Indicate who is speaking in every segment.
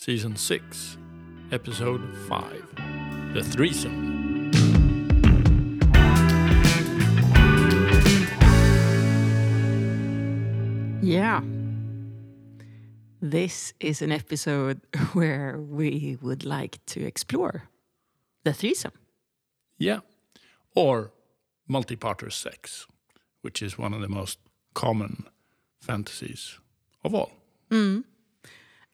Speaker 1: Season 6, Episode 5 The Threesome.
Speaker 2: Yeah. This is an episode where we would like to explore the threesome.
Speaker 1: Yeah. Or multi-partner sex, which is one of the most common fantasies of all. Mm.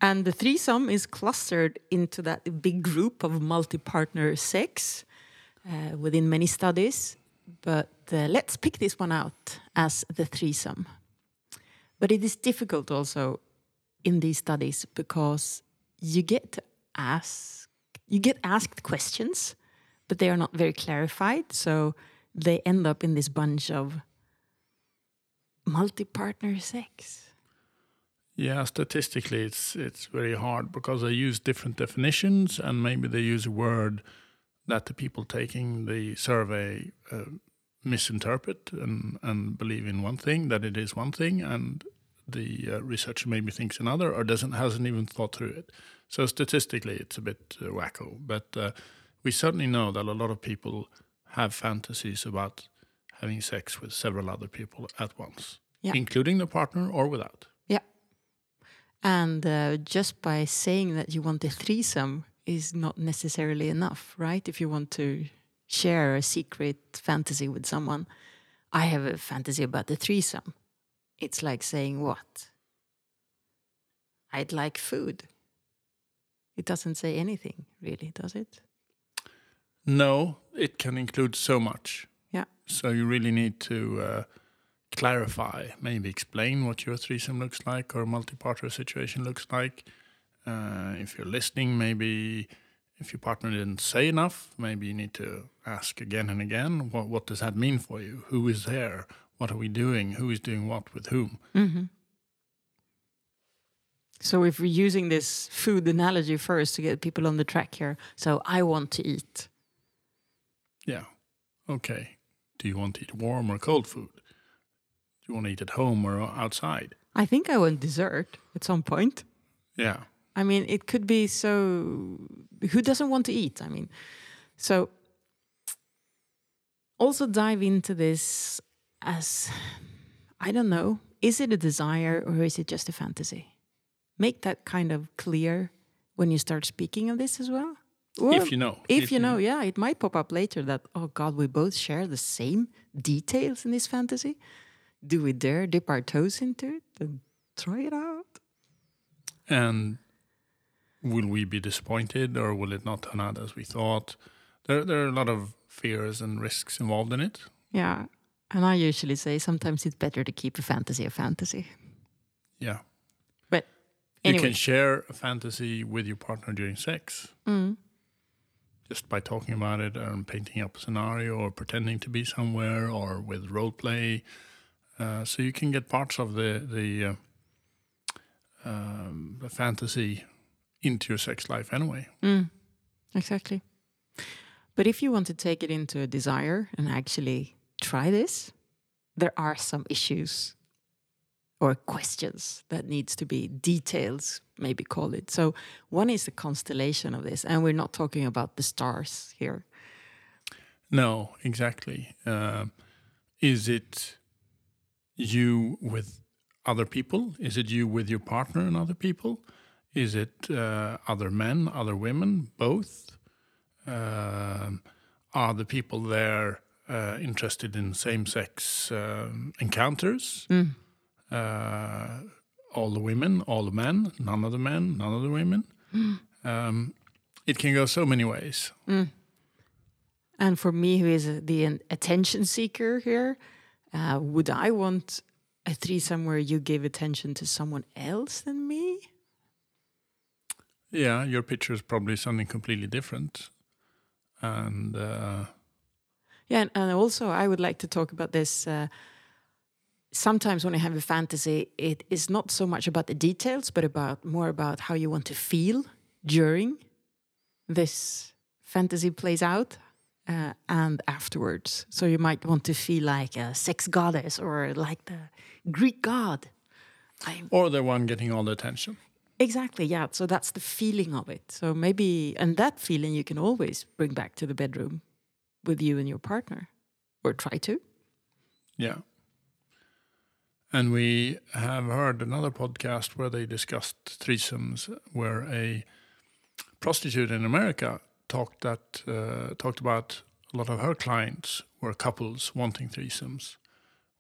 Speaker 2: And the threesome is clustered into that big group of multi partner sex uh, within many studies. But uh, let's pick this one out as the threesome. But it is difficult also in these studies because you get to ask, you get asked questions, but they are not very clarified. So they end up in this bunch of multi partner sex.
Speaker 1: Yeah, statistically, it's it's very hard because they use different definitions, and maybe they use a word that the people taking the survey uh, misinterpret and and believe in one thing that it is one thing, and the uh, researcher maybe thinks another, or doesn't hasn't even thought through it. So statistically, it's a bit uh, wacko, but uh, we certainly know that a lot of people have fantasies about having sex with several other people at once,
Speaker 2: Yeah.
Speaker 1: including the partner or without.
Speaker 2: And uh, just by saying that you want a threesome is not necessarily enough, right? If you want to share a secret fantasy with someone, I have a fantasy about the threesome. It's like saying, What? I'd like food. It doesn't say anything, really, does it?
Speaker 1: No, it can include so much.
Speaker 2: Yeah.
Speaker 1: So you really need to uh, clarify, maybe explain what your threesome looks like or multi-partner situation looks like. Uh, if you're listening, maybe if your partner didn't say enough, maybe you need to ask again and again. What what does that mean for you? Who is there? What are we doing? Who is doing what with whom?
Speaker 2: So if we're using this food analogy first to get people on the track here, so I want to eat.
Speaker 1: Yeah. Okay. Do you want to eat warm or cold food? Do you want to eat at home or outside?
Speaker 2: I think I want dessert at some point.
Speaker 1: Yeah.
Speaker 2: I mean, it could be so. Who doesn't want to eat? I mean, so also dive into this as I don't know. Is it a desire or is it just a fantasy? Make that kind of clear when you start speaking of this as well.
Speaker 1: if you know.
Speaker 2: If, you know, yeah, it might pop up later that, oh God, we both share the same details in this fantasy. Do we dare dip our toes into it and try it out?
Speaker 1: And will we be disappointed or will it not turn out as we thought? There, there are a lot of fears and risks involved in it.
Speaker 2: Yeah. And I usually say sometimes it's better to keep a fantasy a fantasy.
Speaker 1: Yeah.
Speaker 2: But
Speaker 1: You can share a fantasy with your partner during sex
Speaker 2: Mm.
Speaker 1: just by talking about it and painting up a scenario or pretending to be somewhere or with role play. Uh, so you can get parts of the the, uh, um, the fantasy into your sex life anyway.
Speaker 2: Mm. exactly. But if you want to take it into a desire and actually try this, there are some issues or questions that needs to be details maybe call it so one is the constellation of this and we're not talking about the stars here
Speaker 1: No, exactly. Um is it you with other people? Is it you with your partner and other people? Is it uh, other men, other women, both? Um, are the people there uh, interested in same-sex um, encounters? Uh, all the women, all the men, none of the men, none of the women. Um, it can go so many ways.
Speaker 2: And for me, who is the attention seeker here, uh, would I want a threesome where you give attention to someone else than me?
Speaker 1: Yeah, your picture is probably something completely different. And uh,
Speaker 2: Yeah, and, and also I would like to talk about this. Uh, sometimes when I have a fantasy, it is not so much about the details, but about more about how you want to feel during this fantasy plays out. Uh, and afterwards, so you might want to feel like a sex goddess or like the Greek god. I
Speaker 1: or the one getting all the attention.
Speaker 2: Exactly, yeah. So that's the feeling of it. So maybe, and that feeling you can always bring back to the bedroom with you and your partner, or try to.
Speaker 1: Yeah. And we have heard another podcast where they discussed threesomes, where a prostitute in America talked that uh, talked about a lot of her clients were couples wanting threesomes,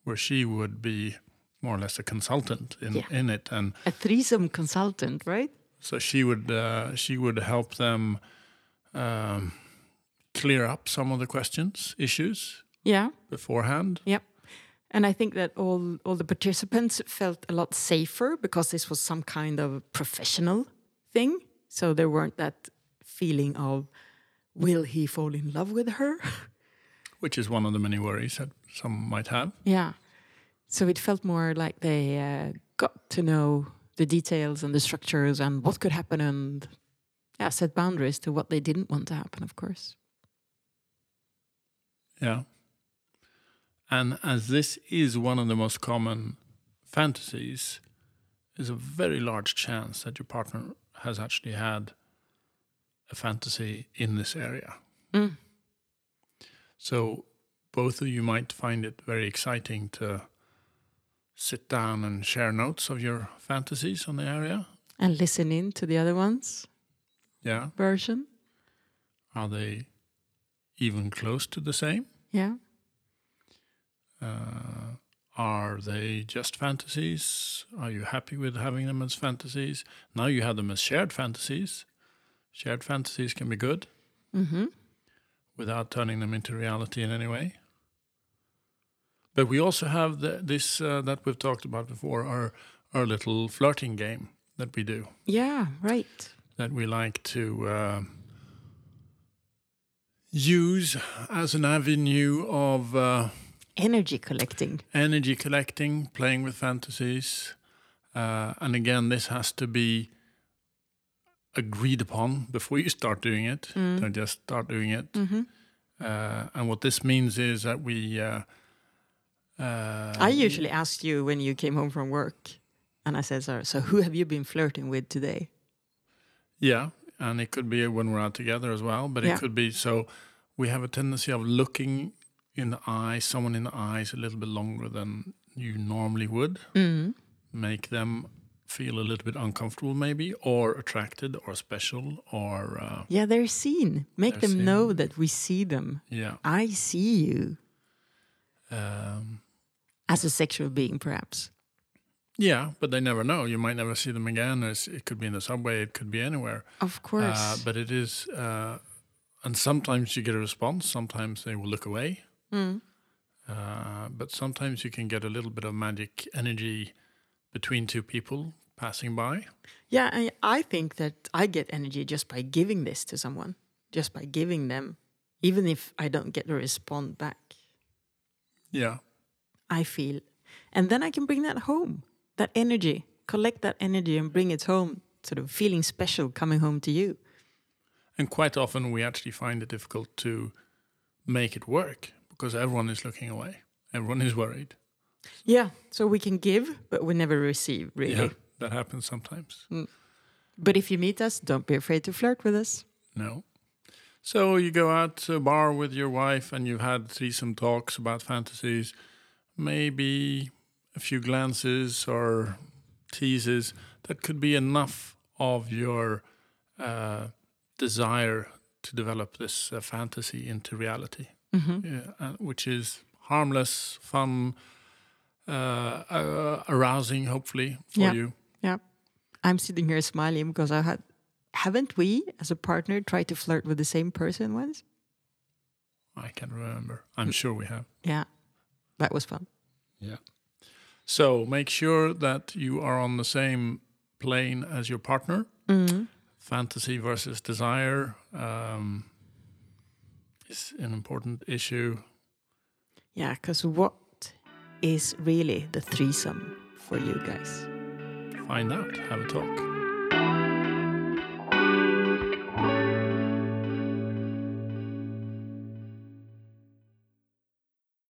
Speaker 1: where she would be more or less a consultant in,
Speaker 2: Yeah.
Speaker 1: in it, and
Speaker 2: A threesome consultant, right?
Speaker 1: so she would uh, she would help them um, clear up some of the questions, issues
Speaker 2: Yeah.
Speaker 1: beforehand.
Speaker 2: Yep. And I think that all all the participants felt a lot safer because this was some kind of professional thing. So there weren't that feeling of will he fall in love with her?
Speaker 1: which is one of the many worries that some might have.
Speaker 2: yeah. So it felt more like they uh, got to know the details and the structures and what could happen and yeah, set boundaries to what they didn't want to happen, of course.
Speaker 1: Yeah. And as this is one of the most common fantasies, there's a very large chance that your partner has actually had a fantasy in this area.
Speaker 2: Mm.
Speaker 1: So both of you might find it very exciting to sit down and share notes of your fantasies on the area.
Speaker 2: And listen in to the other one's
Speaker 1: Yeah.
Speaker 2: version.
Speaker 1: Are they even close to the same?
Speaker 2: Yeah.
Speaker 1: Uh, are they just fantasies? Are you happy with having them as fantasies? Now you have them as shared fantasies. Shared fantasies can be good
Speaker 2: Mm-hmm.
Speaker 1: without turning them into reality in any way. But we also have the, this uh, that we've talked about before, our our little flirting game that we do.
Speaker 2: Yeah, right.
Speaker 1: that we like to uh, use as an avenue of uh,
Speaker 2: Energy collecting.
Speaker 1: energy collecting, playing with fantasies. Uh, and again, this has to be agreed upon before you start doing it.
Speaker 2: Mm.
Speaker 1: Don't just start doing it.
Speaker 2: Mm-hmm.
Speaker 1: Uh, and what this means is that we. Uh, uh,
Speaker 2: I usually asked you when you came home from work, and I said, "So, so who have you been flirting with today?"
Speaker 1: Yeah, and it could be when we're out together as well, but
Speaker 2: Yeah.
Speaker 1: it could be so we have a tendency of looking in the eyes, someone in the eyes a little bit longer than you normally would,
Speaker 2: Mm.
Speaker 1: make them feel a little bit uncomfortable maybe or attracted or special or uh,
Speaker 2: Yeah, they're seen. Make
Speaker 1: They're
Speaker 2: them know that we see them.
Speaker 1: yeah.
Speaker 2: I see you
Speaker 1: Um,
Speaker 2: as a sexual being, perhaps.
Speaker 1: yeah, but they never know. You might never see them again. It's, it could be in the subway, it could be anywhere.
Speaker 2: Of course.
Speaker 1: Uh, but it is, uh, and sometimes you get a response, sometimes they will look away.
Speaker 2: Mm.
Speaker 1: Uh, but sometimes you can get a little bit of magic energy between two people passing by.
Speaker 2: Yeah, I, I think that I get energy just by giving this to someone, just by giving them, even if I don't get a response back.
Speaker 1: Yeah.
Speaker 2: I feel. And then I can bring that home, that energy, collect that energy and bring it home, sort of feeling special coming home to you.
Speaker 1: And quite often we actually find it difficult to make it work because everyone is looking away. Everyone is worried.
Speaker 2: Yeah, so we can give, but we never receive, really.
Speaker 1: Yeah, that happens sometimes.
Speaker 2: But if you meet us, don't be afraid to flirt with us.
Speaker 1: No. So you go out to a bar with your wife and you've had threesome talks about fantasies, maybe a few glances or teases. That could be enough of your uh, desire to develop this uh, fantasy into reality, yeah, uh, which is harmless, fun, Uh, uh, arousing, hopefully, for
Speaker 2: Yeah.
Speaker 1: you.
Speaker 2: Yeah. I'm sitting here smiling because I had haven't we as a partner tried to flirt with the same person once?
Speaker 1: I can remember. I'm sure we have.
Speaker 2: Yeah. That was fun.
Speaker 1: Yeah. So make sure that you are on the same plane as your partner. Mm-hmm. Fantasy versus desire um, is an important issue.
Speaker 2: Yeah, because what is really the threesome for you guys?
Speaker 1: Find out. Have a talk.